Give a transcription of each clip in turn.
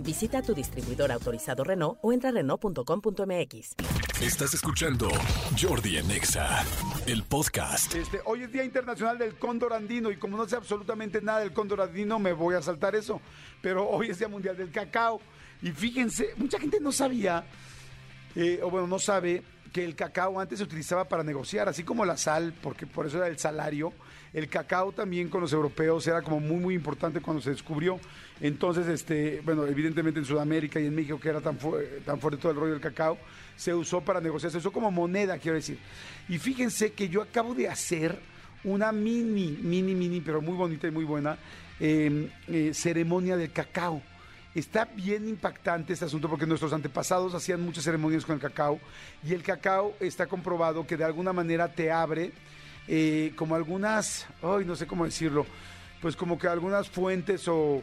Visita tu distribuidor autorizado Renault o entra a Renault.com.mx. Estás escuchando Jordi en Exa, el podcast. Este, hoy es Día Internacional del Cóndor Andino y como no sé absolutamente nada del cóndor andino, me voy a saltar eso. Pero hoy es Día Mundial del Cacao. Y fíjense, mucha gente no sabía, eh, o bueno, no sabe que el cacao antes se utilizaba para negociar, así como la sal, porque por eso era el salario. El cacao también con los europeos era como muy, muy importante cuando se descubrió. Entonces, este, bueno, evidentemente en Sudamérica y en México, que era tan, fuerte todo el rollo del cacao, se usó para negociar, se usó como moneda, quiero decir. Y fíjense que yo acabo de hacer una mini, mini, mini, pero muy bonita y muy buena em, eh, ceremonia del cacao. Está bien impactante este asunto porque nuestros antepasados hacían muchas ceremonias con el cacao y el cacao está comprobado que de alguna manera te abre eh, como algunas, ay, no sé cómo decirlo, pues como que algunas fuentes o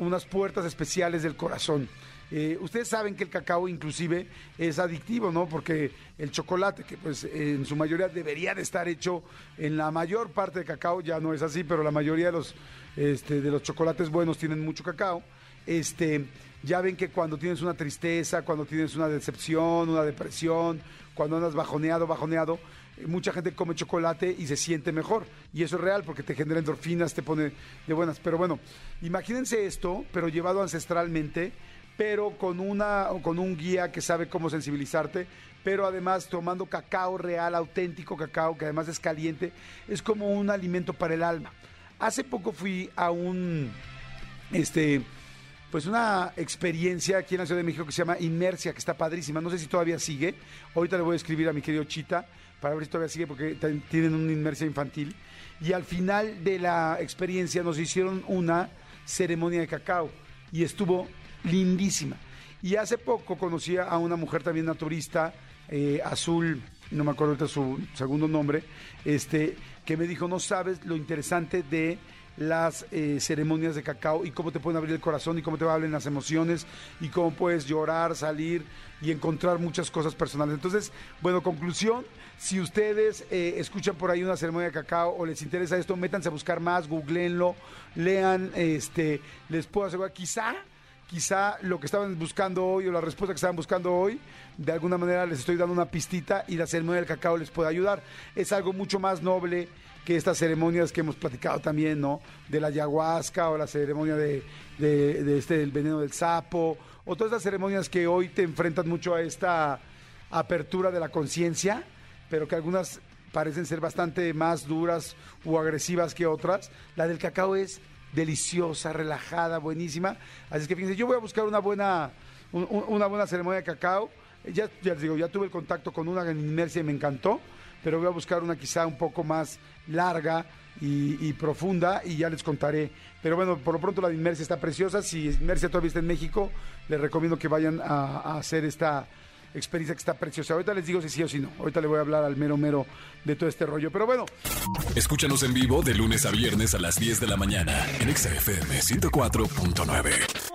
unas puertas especiales del corazón. Eh, ustedes saben que el cacao inclusive es adictivo, ¿no? Porque el chocolate, que pues en su mayoría debería de estar hecho en la mayor parte de cacao, ya no es así, pero la mayoría de los, este, de los chocolates buenos tienen mucho cacao este, ya ven que cuando tienes una tristeza, cuando tienes una decepción, una depresión, cuando andas bajoneado, bajoneado, eh, mucha gente come chocolate y se siente mejor. Y eso es real porque te genera endorfinas, te pone de buenas. Pero bueno, imagínense esto, pero llevado ancestralmente, pero con, una, con un guía que sabe cómo sensibilizarte, pero además tomando cacao real, auténtico cacao, que además es caliente, es como un alimento para el alma. Hace poco fui a un, este, pues una experiencia aquí en la Ciudad de México que se llama Inmersia, que está padrísima. No sé si todavía sigue. Ahorita le voy a escribir a mi querido Chita para ver si todavía sigue porque tienen una inmersia infantil. Y al final de la experiencia nos hicieron una ceremonia de cacao y estuvo lindísima. Y hace poco conocí a una mujer también naturista, eh, azul, no me acuerdo ahorita su segundo nombre, este, que me dijo, no sabes lo interesante de las eh, ceremonias de cacao y cómo te pueden abrir el corazón y cómo te abrir las emociones y cómo puedes llorar, salir y encontrar muchas cosas personales. Entonces, bueno, conclusión, si ustedes eh, escuchan por ahí una ceremonia de cacao o les interesa esto, métanse a buscar más, googleenlo, lean, este, les puedo asegurar, quizá quizá lo que estaban buscando hoy o la respuesta que estaban buscando hoy, de alguna manera les estoy dando una pistita y la ceremonia del cacao les puede ayudar. Es algo mucho más noble que estas ceremonias que hemos platicado también, ¿no? De la ayahuasca o la ceremonia de, este, del veneno del sapo, o todas estas ceremonias que hoy te enfrentan mucho a esta apertura de la conciencia, pero que algunas parecen ser bastante más duras o agresivas que otras. La del cacao es deliciosa, relajada, buenísima. Así que fíjense, yo voy a buscar una buena, una buena ceremonia de cacao. Ya, ya les digo, ya tuve el contacto con una en Inmersia y me encantó pero voy a buscar una quizá un poco más larga y, profunda y ya les contaré. Pero bueno, por lo pronto la de Inmersia está preciosa. Si Inmersia todavía está en México, les recomiendo que vayan a, hacer esta experiencia que está preciosa. Ahorita les digo si sí o si no. Ahorita le voy a hablar al mero mero de todo este rollo. Pero bueno. Escúchanos en vivo de lunes a viernes a las 10 de la mañana en XFM 104.9.